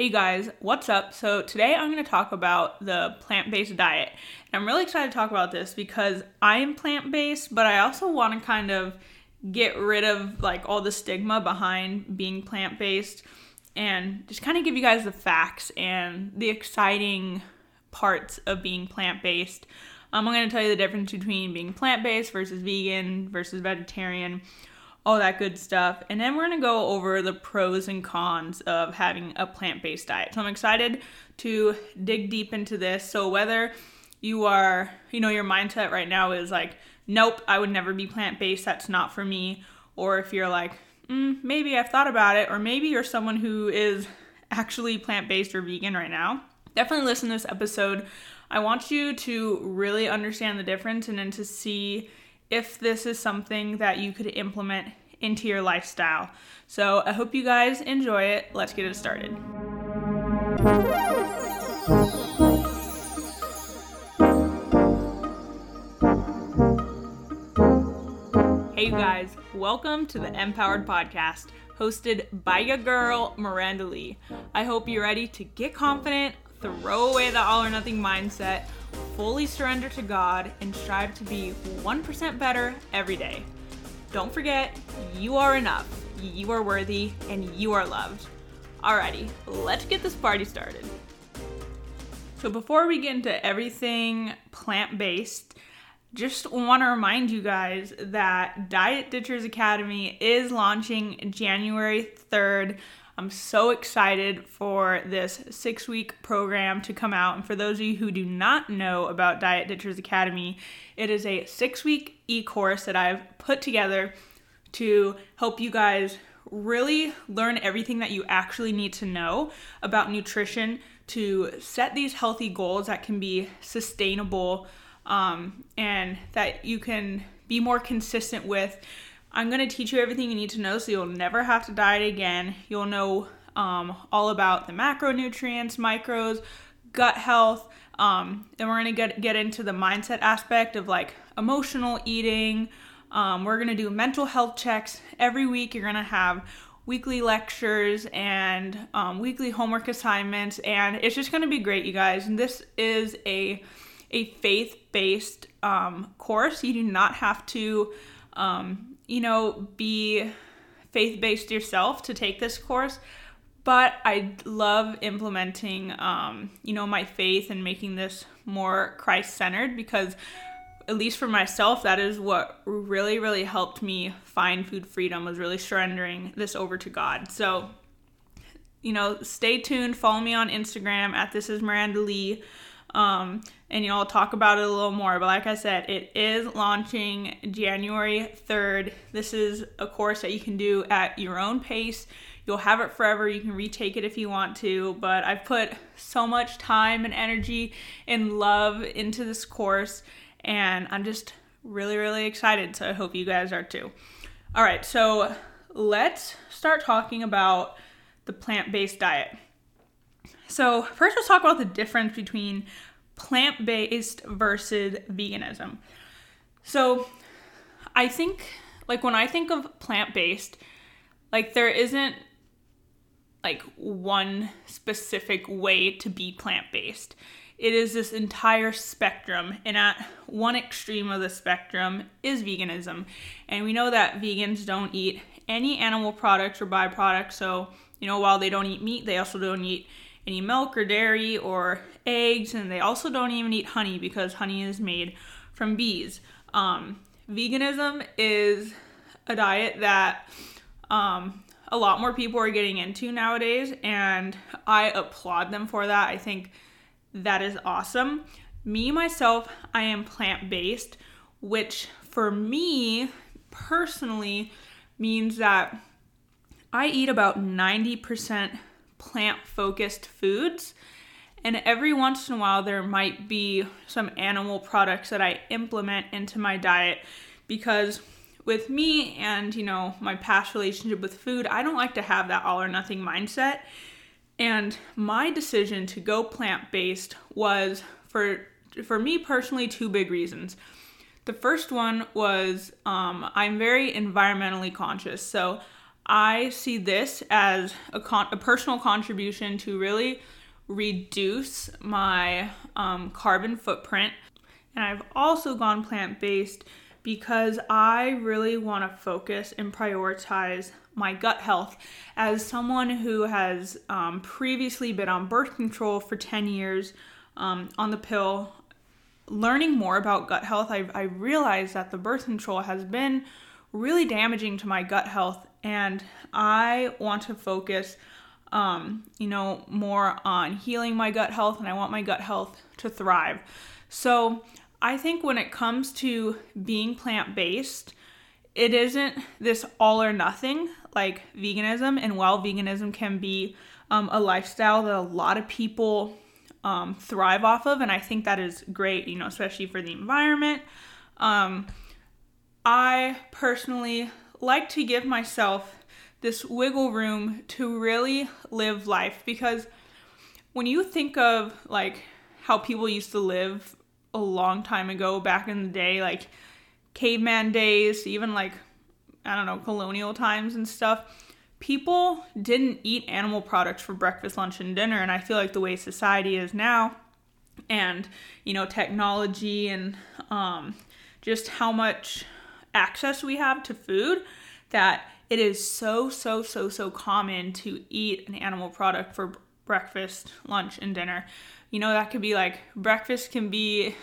Hey guys, what's up? So, today I'm going to talk about the plant based diet. And I'm really excited to talk about this because I'm plant based, but I also want to kind of get rid of like all the stigma behind being plant based and just kind of give you guys the facts and the exciting parts of being plant based. Um, I'm going to tell you the difference between being plant based versus vegan versus vegetarian all that good stuff. And then we're going to go over the pros and cons of having a plant based diet. So I'm excited to dig deep into this. So whether you are, you know, your mindset right now is like, nope, I would never be plant based, that's not for me. Or if you're like, mm, maybe I've thought about it, or maybe you're someone who is actually plant based or vegan right now, definitely listen to this episode. I want you to really understand the difference and then to see if this is something that you could implement into your lifestyle. So I hope you guys enjoy it. Let's get it started. Hey you guys, welcome to the Empowered Podcast, hosted by your girl, Miranda Lee. I hope you're ready to get confident, throw away the all or nothing mindset fully surrender to God, and strive to be 1% better every day. Don't forget, you are enough, you are worthy, and you are loved. Alrighty, let's get this party started. So, before we get into everything plant based, just want to remind you guys that Diet Ditchers Academy is launching January 3rd. I'm so excited for this six week program to come out. And for those of you who do not know about Diet Ditchers Academy, it is a six week e course that I've put together to help you guys really learn everything that you actually need to know about nutrition to set these healthy goals that can be sustainable um, and that you can be more consistent with I'm going to teach you everything you need to know so you'll never have to diet again. You'll know um, all about the macronutrients, micros, gut health. Um, then we're going to get, get into the mindset aspect of like emotional eating. Um, we're going to do mental health checks every week. You're going to have weekly lectures and um, weekly homework assignments, and it's just going to be great, you guys. And this is a a faith based um, course. You do not have to um, you know, be faith based yourself to take this course. But I love implementing, um, you know, my faith and making this more Christ centered because, at least for myself, that is what really, really helped me find food freedom was really surrendering this over to God. So, you know, stay tuned. Follow me on Instagram at this is Miranda Lee. Um, and you know, I'll talk about it a little more. But like I said, it is launching January 3rd. This is a course that you can do at your own pace. You'll have it forever. You can retake it if you want to. But I've put so much time and energy and love into this course, and I'm just really, really excited. So I hope you guys are too. All right, so let's start talking about the plant based diet. So, first, let's talk about the difference between plant based versus veganism. So, I think, like, when I think of plant based, like, there isn't like one specific way to be plant based. It is this entire spectrum, and at one extreme of the spectrum is veganism. And we know that vegans don't eat any animal products or byproducts. So, you know, while they don't eat meat, they also don't eat any milk or dairy or eggs, and they also don't even eat honey because honey is made from bees. Um, veganism is a diet that um, a lot more people are getting into nowadays, and I applaud them for that. I think that is awesome. Me, myself, I am plant based, which for me personally means that I eat about 90% plant focused foods. And every once in a while, there might be some animal products that I implement into my diet because with me and you know my past relationship with food i don't like to have that all or nothing mindset. And my decision to go plant-based was for for me personally two big reasons. The first one was um, i'm very environmentally conscious. So I see this as a, con- a personal contribution to really reduce my um, carbon footprint. And I've also gone plant based because I really want to focus and prioritize my gut health. As someone who has um, previously been on birth control for 10 years um, on the pill, learning more about gut health, I, I realized that the birth control has been really damaging to my gut health, and I want to focus. Um, you know, more on healing my gut health, and I want my gut health to thrive. So, I think when it comes to being plant based, it isn't this all or nothing like veganism. And while veganism can be um, a lifestyle that a lot of people um, thrive off of, and I think that is great, you know, especially for the environment. Um, I personally like to give myself this wiggle room to really live life because when you think of like how people used to live a long time ago, back in the day, like caveman days, even like, I don't know, colonial times and stuff, people didn't eat animal products for breakfast, lunch, and dinner. And I feel like the way society is now, and, you know, technology and um, just how much access we have to food, that it is so, so, so, so common to eat an animal product for breakfast, lunch, and dinner you know, that could be like breakfast can be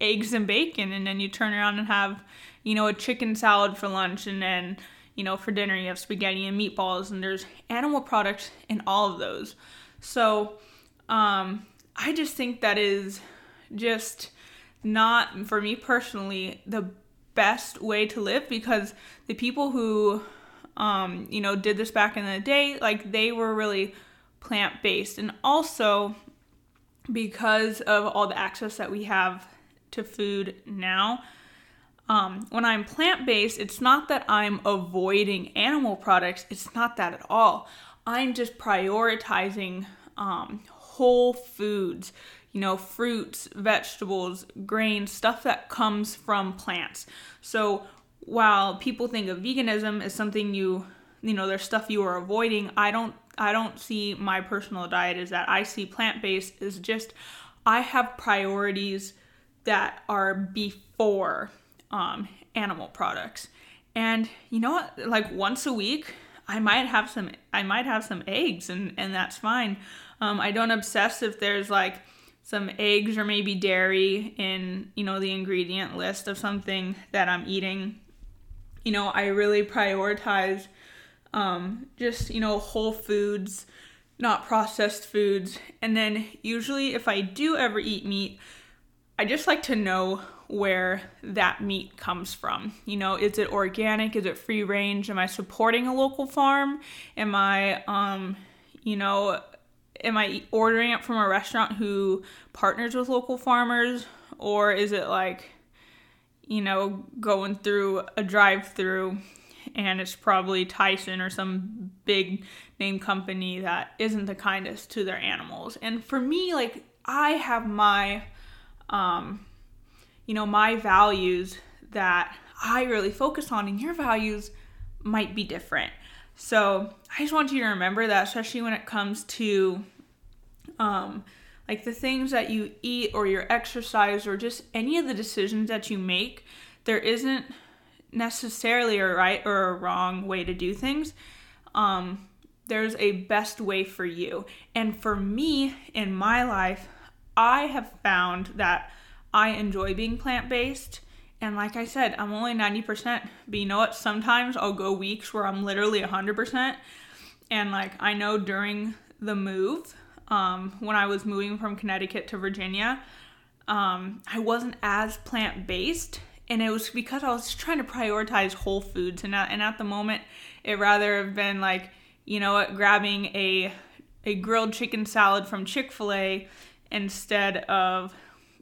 eggs and bacon, and then you turn around and have, you know, a chicken salad for lunch, and then, you know, for dinner you have spaghetti and meatballs, and there's animal products in all of those. So, um, I just think that is just not, for me personally, the best way to live because the people who, um, you know, did this back in the day, like they were really plant based. And also, because of all the access that we have to food now. Um, when I'm plant based, it's not that I'm avoiding animal products, it's not that at all. I'm just prioritizing um, whole foods, you know, fruits, vegetables, grains, stuff that comes from plants. So while people think of veganism as something you, you know, there's stuff you are avoiding, I don't I don't see my personal diet as that. I see plant based as just I have priorities that are before um, animal products. And you know what? Like once a week, I might have some. I might have some eggs, and and that's fine. Um, I don't obsess if there's like some eggs or maybe dairy in you know the ingredient list of something that I'm eating. You know, I really prioritize um, just you know whole foods not processed foods. And then usually if i do ever eat meat i just like to know where that meat comes from. You know is it organic? Is it free range? Am i supporting a local farm? Am i um you know am i ordering it from a restaurant who partners with local farmers or is it like you know going through a drive through and it's probably Tyson or some big name company that isn't the kindest to their animals. And for me, like I have my um you know, my values that I really focus on and your values might be different. So, I just want you to remember that especially when it comes to um like the things that you eat or your exercise or just any of the decisions that you make, there isn't necessarily a right or a wrong way to do things. Um, there's a best way for you. And for me in my life, I have found that I enjoy being plant based. And like I said, I'm only 90%. But you know what? Sometimes I'll go weeks where I'm literally 100%. And like I know during the move, um, when I was moving from Connecticut to Virginia, um, I wasn't as plant based and it was because I was trying to prioritize whole foods, and at, and at the moment, it rather have been like, you know what, grabbing a a grilled chicken salad from Chick Fil A instead of,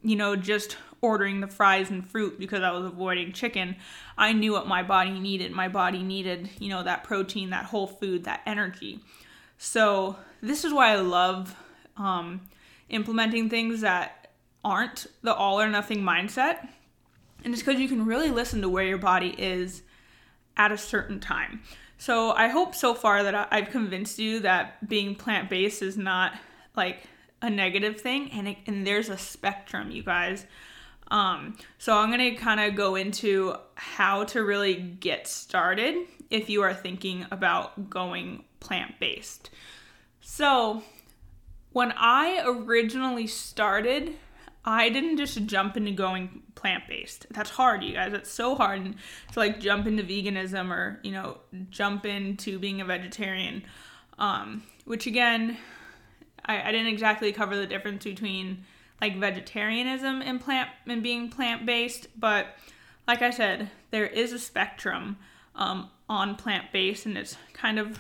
you know, just ordering the fries and fruit because I was avoiding chicken. I knew what my body needed. My body needed, you know, that protein, that whole food, that energy. So this is why I love um, implementing things that aren't the all or nothing mindset and it's because you can really listen to where your body is at a certain time. So I hope so far that I've convinced you that being plant based is not like a negative thing, and it, and there's a spectrum, you guys. Um, so I'm gonna kind of go into how to really get started if you are thinking about going plant based. So when I originally started, I didn't just jump into going plant based. That's hard, you guys. It's so hard to like jump into veganism or you know jump into being a vegetarian. Um, which again, I, I didn't exactly cover the difference between like vegetarianism and plant and being plant based, but like I said, there is a spectrum um, on plant based, and it's kind of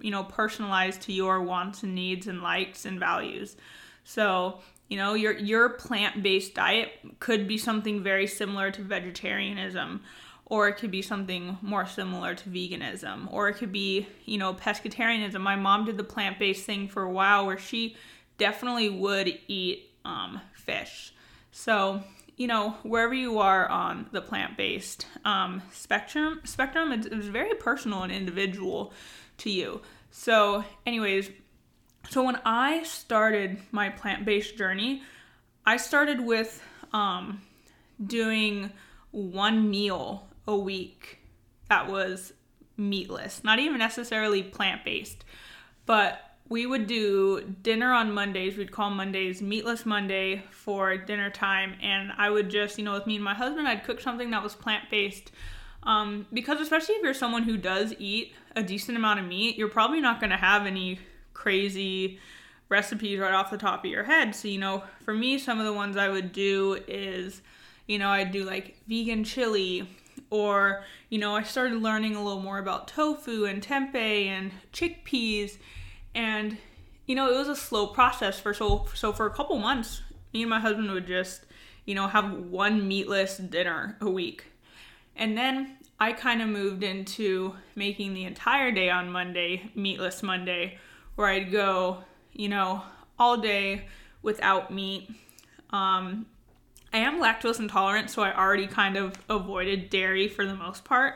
you know personalized to your wants and needs and likes and values. So you know, your your plant-based diet could be something very similar to vegetarianism or it could be something more similar to veganism or it could be, you know, pescatarianism. My mom did the plant-based thing for a while where she definitely would eat um, fish. So, you know, wherever you are on the plant-based um, spectrum, spectrum, it's, it's very personal and individual to you. So, anyways, so when I started my plant-based journey, I started with um, doing one meal a week that was meatless, not even necessarily plant-based, but we would do dinner on Mondays. We'd call Mondays Meatless Monday for dinner time, and I would just, you know, with me and my husband, I'd cook something that was plant-based. Um, because especially if you're someone who does eat a decent amount of meat, you're probably not going to have any crazy recipes right off the top of your head. So, you know, for me, some of the ones I would do is, you know, I'd do like vegan chili, or, you know, I started learning a little more about tofu and tempeh and chickpeas. And, you know, it was a slow process for so, so for a couple months, me and my husband would just, you know, have one meatless dinner a week. And then I kind of moved into making the entire day on Monday meatless Monday where I'd go, you know, all day without meat. Um, I am lactose intolerant, so I already kind of avoided dairy for the most part.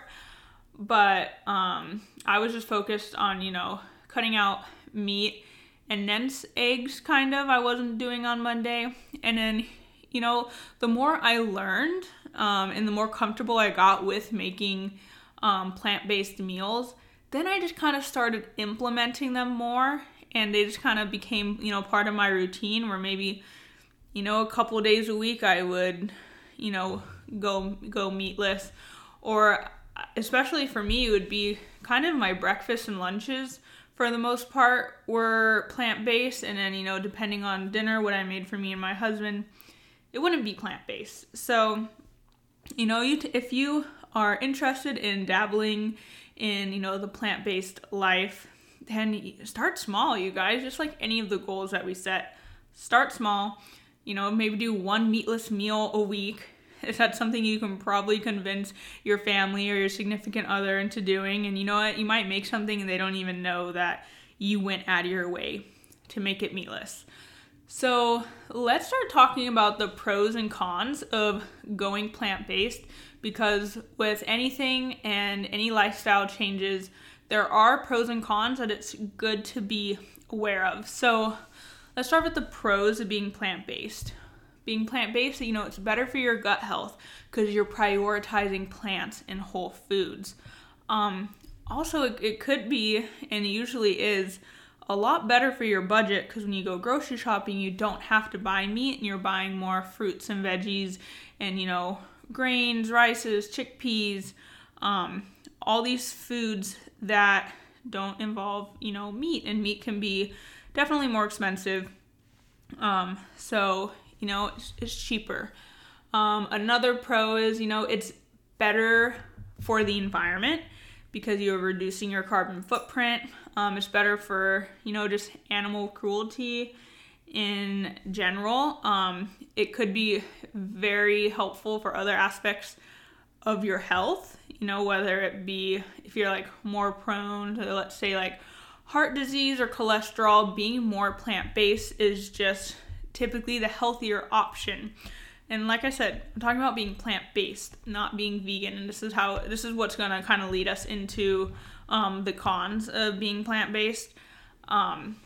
But um, I was just focused on, you know, cutting out meat and then eggs, kind of, I wasn't doing on Monday. And then, you know, the more I learned um, and the more comfortable I got with making um, plant based meals, then I just kind of started implementing them more and they just kind of became, you know, part of my routine where maybe, you know, a couple days a week I would, you know, go go meatless or especially for me it would be kind of my breakfast and lunches for the most part were plant-based and then, you know, depending on dinner what I made for me and my husband, it wouldn't be plant-based. So, you know, you t- if you are interested in dabbling in you know the plant-based life then start small you guys just like any of the goals that we set. Start small. You know maybe do one meatless meal a week if that's something you can probably convince your family or your significant other into doing and you know what you might make something and they don't even know that you went out of your way to make it meatless so let's start talking about the pros and cons of going plant-based because with anything and any lifestyle changes, there are pros and cons that it's good to be aware of. So let's start with the pros of being plant based. Being plant based, you know, it's better for your gut health because you're prioritizing plants and whole foods. Um, also, it, it could be, and usually is, a lot better for your budget because when you go grocery shopping, you don't have to buy meat and you're buying more fruits and veggies and, you know, grains, rices, chickpeas, um, all these foods that don't involve, you know, meat, and meat can be definitely more expensive. Um, so, you know, it's, it's cheaper. Um, another pro is, you know, it's better for the environment because you're reducing your carbon footprint. Um, it's better for, you know, just animal cruelty in general. Um, it could be very helpful for other aspects of your health, you know, whether it be if you're like more prone to, let's say, like heart disease or cholesterol, being more plant based is just typically the healthier option. And like I said, I'm talking about being plant based, not being vegan. And this is how this is what's gonna kind of lead us into um, the cons of being plant based. Um,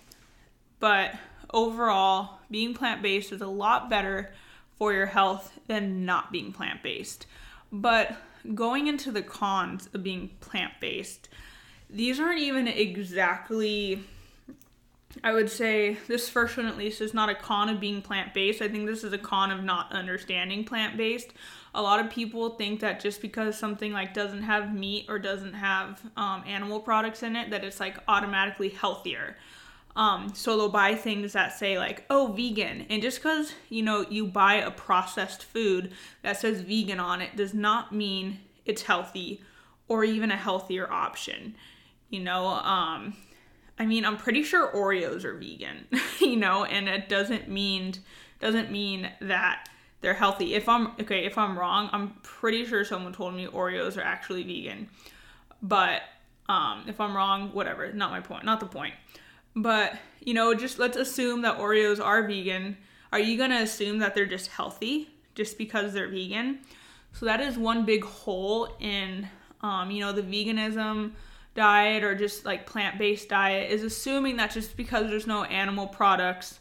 but overall, being plant based is a lot better for your health than not being plant based. But going into the cons of being plant based, these aren't even exactly I would say this first one at least is not a con of being plant based. I think this is a con of not understanding plant based. A lot of people think that just because something like doesn't have meat or doesn't have um, animal products in it, that it's like automatically healthier. Um, so they'll buy things that say like, oh, vegan. And just because, you know, you buy a processed food that says vegan on it does not mean it's healthy or even a healthier option. You know, um, I mean, I'm pretty sure Oreos are vegan, you know, and it doesn't mean doesn't mean that they're healthy. If I'm okay, if I'm wrong, I'm pretty sure someone told me Oreos are actually vegan. But um, if I'm wrong, whatever, not my point, not the point. But, you know, just let's assume that Oreos are vegan. Are you going to assume that they're just healthy just because they're vegan? So that is one big hole in um, you know, the veganism diet or just like plant based diet is assuming that just because there's no animal products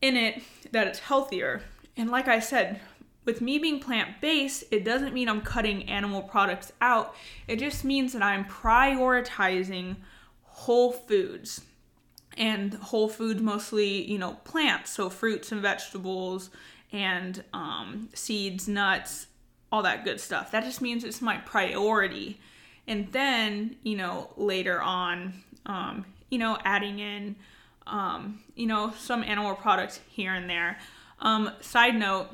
in it, that it's healthier. And like I said, with me being plant based, it doesn't mean I'm cutting animal products out. It just means that I'm prioritizing whole foods. And whole foods mostly, you know, plants, so fruits and vegetables and um, seeds, nuts, all that good stuff. That just means it's my priority and then you know later on um, you know adding in um, you know some animal products here and there. Um, side note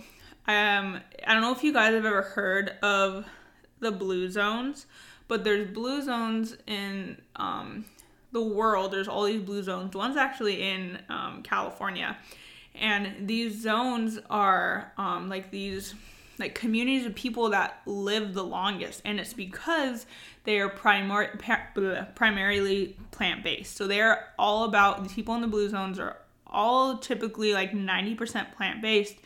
um, i don't know if you guys have ever heard of the blue zones but there's blue zones in um, the world. There's all these blue zones. One's actually in um, california. And these zones are um, like these like communities of people that live the longest and it's because they are primar- primarily plant-based. So they're all about the people in the blue zones are all typically like 90% plant-based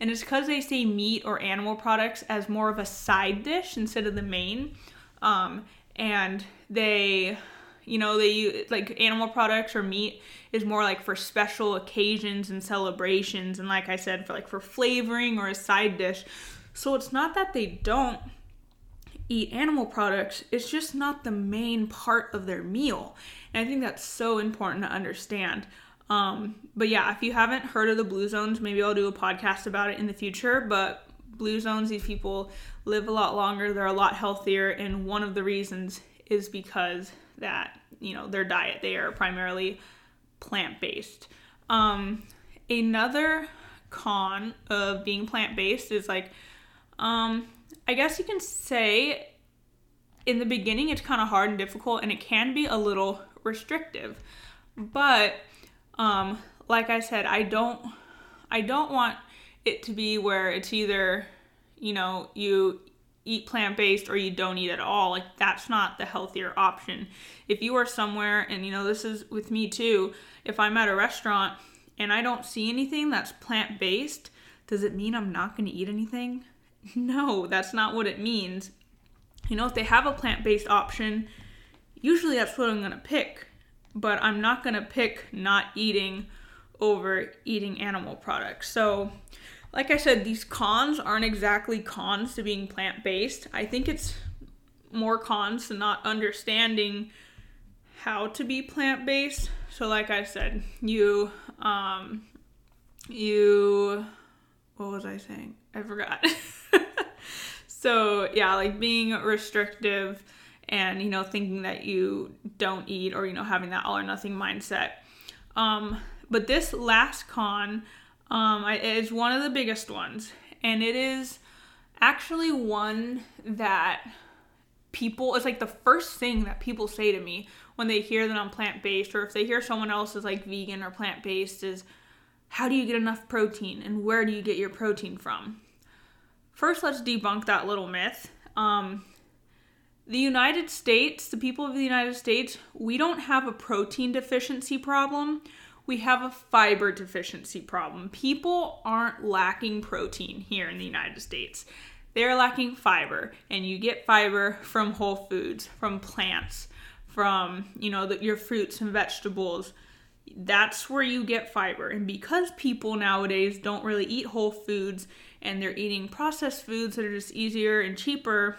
and it's because they see meat or animal products as more of a side dish instead of the main um, and they you know they use like animal products or meat is more like for special occasions and celebrations and like i said for like for flavoring or a side dish. So it's not that they don't eat animal products it's just not the main part of their meal. And i think that's so important to understand. Um, but yeah if you haven't heard of the blue zones maybe i'll do a podcast about it in the future but blue zones these people live a lot longer they're a lot healthier and one of the reasons is because that you know their diet they are primarily plant-based. Um, another con of being plant-based is like um, i guess you can say in the beginning it's kind of hard and difficult and it can be a little restrictive. But um, like i said i don't i don't want it to be where it's either you know you eat plant based or you don't eat at all. Like that's not the healthier option. If you are somewhere and you know this is with me too, if I'm at a restaurant and I don't see anything that's plant based, does it mean I'm not going to eat anything? No, that's not what it means. You know, if they have a plant based option, usually that's what I'm going to pick. But I'm not going to pick not eating over eating animal products. So, like I said, these cons aren't exactly cons to being plant based. I think it's more cons to not understanding how to be plant based. So, like I said, you, um, you, what was I saying? I forgot. so, yeah, like being restrictive and, you know, thinking that you don't eat or, you know, having that all or nothing mindset. Um, but this last con, um, it's one of the biggest ones, and it is actually one that people it's like the first thing that people say to me when they hear that I'm plant based or if they hear someone else is like vegan or plant based is how do you get enough protein and where do you get your protein from? First, let's debunk that little myth. Um, the United States, the people of the United States, we don't have a protein deficiency problem we have a fiber deficiency problem. People aren't lacking protein here in the United States. They're lacking fiber, and you get fiber from whole foods, from plants, from, you know, the, your fruits and vegetables. That's where you get fiber. And because people nowadays don't really eat whole foods and they're eating processed foods that are just easier and cheaper,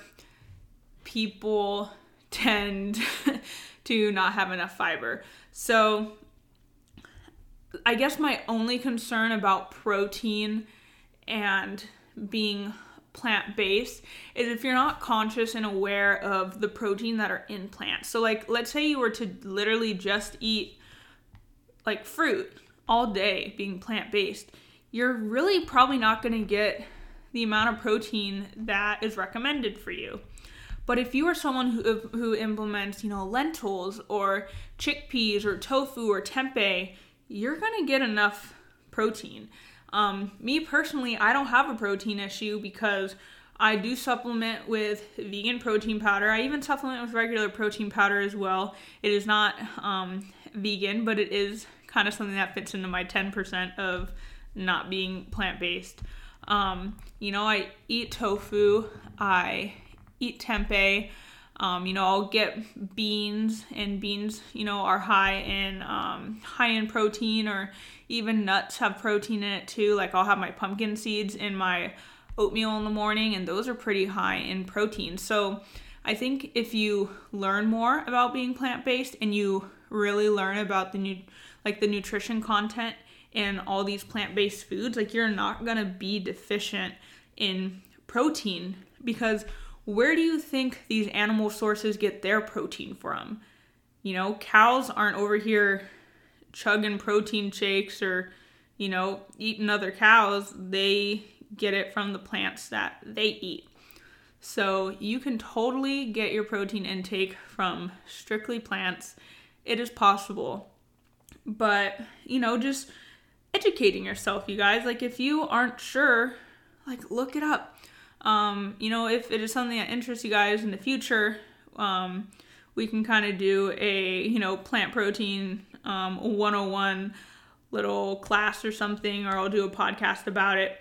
people tend to not have enough fiber. So, I guess my only concern about protein and being plant based is if you're not conscious and aware of the protein that are in plants. So, like, let's say you were to literally just eat like fruit all day being plant based, you're really probably not going to get the amount of protein that is recommended for you. But if you are someone who, who implements, you know, lentils or chickpeas or tofu or tempeh, you're gonna get enough protein. Um, me personally, I don't have a protein issue because I do supplement with vegan protein powder. I even supplement with regular protein powder as well. It is not um, vegan, but it is kind of something that fits into my 10% of not being plant based. Um, you know, I eat tofu, I eat tempeh. Um, you know, I'll get beans, and beans, you know, are high in um, high in protein, or even nuts have protein in it too. Like I'll have my pumpkin seeds in my oatmeal in the morning, and those are pretty high in protein. So I think if you learn more about being plant based and you really learn about the new, like the nutrition content in all these plant based foods, like you're not gonna be deficient in protein because where do you think these animal sources get their protein from? You know, cows aren't over here chugging protein shakes or, you know, eating other cows. They get it from the plants that they eat. So you can totally get your protein intake from strictly plants. It is possible. But, you know, just educating yourself, you guys. Like, if you aren't sure, like, look it up. Um, you know, if it is something that interests you guys in the future, um, we can kind of do a, you know, plant protein um, 101 little class or something, or I'll do a podcast about it.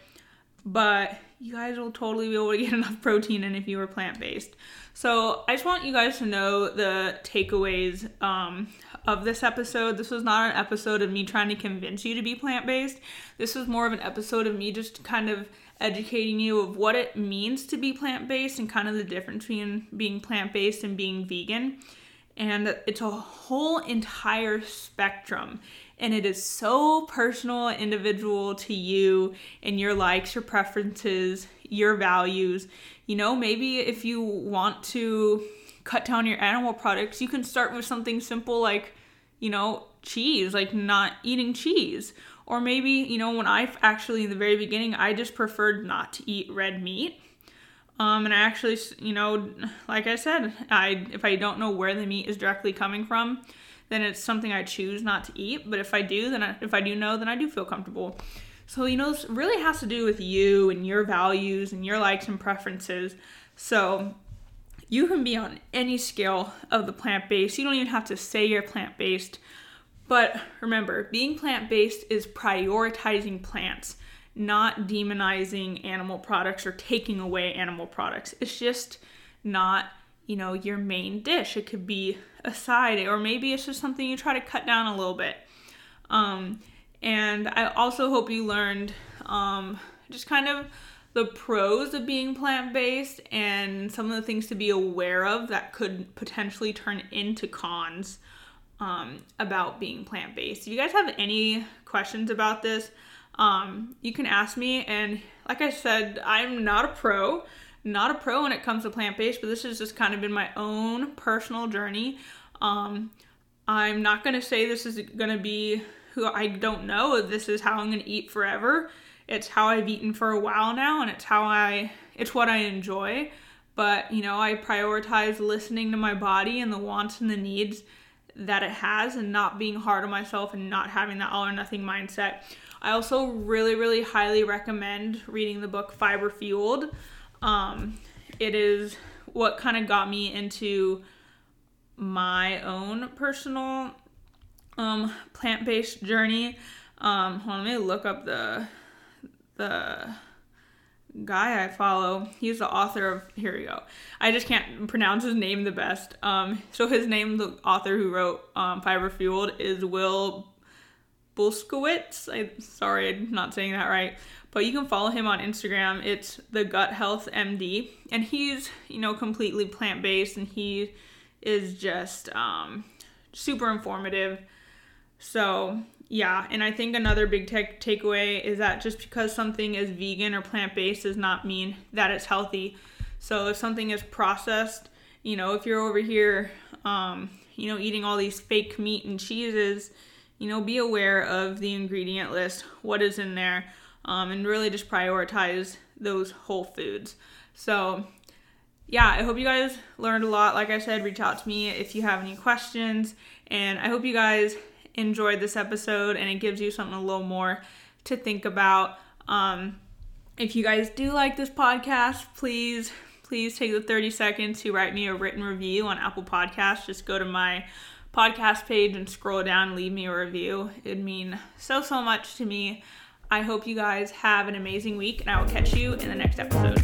But you guys will totally be able to get enough protein in if you were plant based. So I just want you guys to know the takeaways um, of this episode. This was not an episode of me trying to convince you to be plant based. This was more of an episode of me just kind of educating you of what it means to be plant based and kind of the difference between being plant based and being vegan. And it's a whole entire spectrum. And it is so personal, individual to you and your likes, your preferences, your values. You know, maybe if you want to cut down your animal products, you can start with something simple like, you know, cheese, like not eating cheese or maybe, you know, when I actually, in the very beginning, I just preferred not to eat red meat. Um, and I actually, you know, like I said, I if I don't know where the meat is directly coming from, then it's something I choose not to eat. But if I do, then I, if I do know, then I do feel comfortable. So you know, this really has to do with you and your values and your likes and preferences. So you can be on any scale of the plant based. You don't even have to say you're plant based. But remember, being plant based is prioritizing plants, not demonizing animal products or taking away animal products. It's just not, you know, your main dish. It could be a side, or maybe it's just something you try to cut down a little bit. Um, and I also hope you learned um, just kind of the pros of being plant based and some of the things to be aware of that could potentially turn into cons um, about being plant based. If you guys have any questions about this, um, you can ask me. And like I said, I'm not a pro, not a pro when it comes to plant based, but this has just kind of been my own personal journey. Um, I'm not going to say this is going to be who I don't know. This is how I'm going to eat forever. It's how I've eaten for a while now, and it's how I, it's what I enjoy. But, you know, I prioritize listening to my body and the wants and the needs that it has and not being hard on myself and not having that all or nothing mindset. I also really, really highly recommend reading the book Fiber Fueled. Um, it is what kind of got me into my own personal um, plant based journey. Um, hold on, let me look up the the guy I follow. He's the author of here we go. I just can't pronounce his name the best. Um, so his name, the author who wrote um, Fiber Fueled, is Will Bulskowitz. I sorry, I'm not saying that right. But you can follow him on Instagram. It's the Gut Health MD, and he's you know completely plant based, and he is just um, super informative. So yeah, and I think another big take takeaway is that just because something is vegan or plant based does not mean that it's healthy. So if something is processed, you know, if you're over here, um, you know, eating all these fake meat and cheeses, you know, be aware of the ingredient list, what is in there, um, and really just prioritize those whole foods. So yeah, I hope you guys learned a lot. Like I said, reach out to me if you have any questions. And I hope you guys enjoyed this episode and it gives you something a little more to think about. Um, if you guys do like this podcast, please, please take the 30 seconds to write me a written review on Apple Podcasts. Just go to my podcast page and scroll down leave me a review. It'd mean so, so much to me. I hope you guys have an amazing week, and I will catch you in the next episode.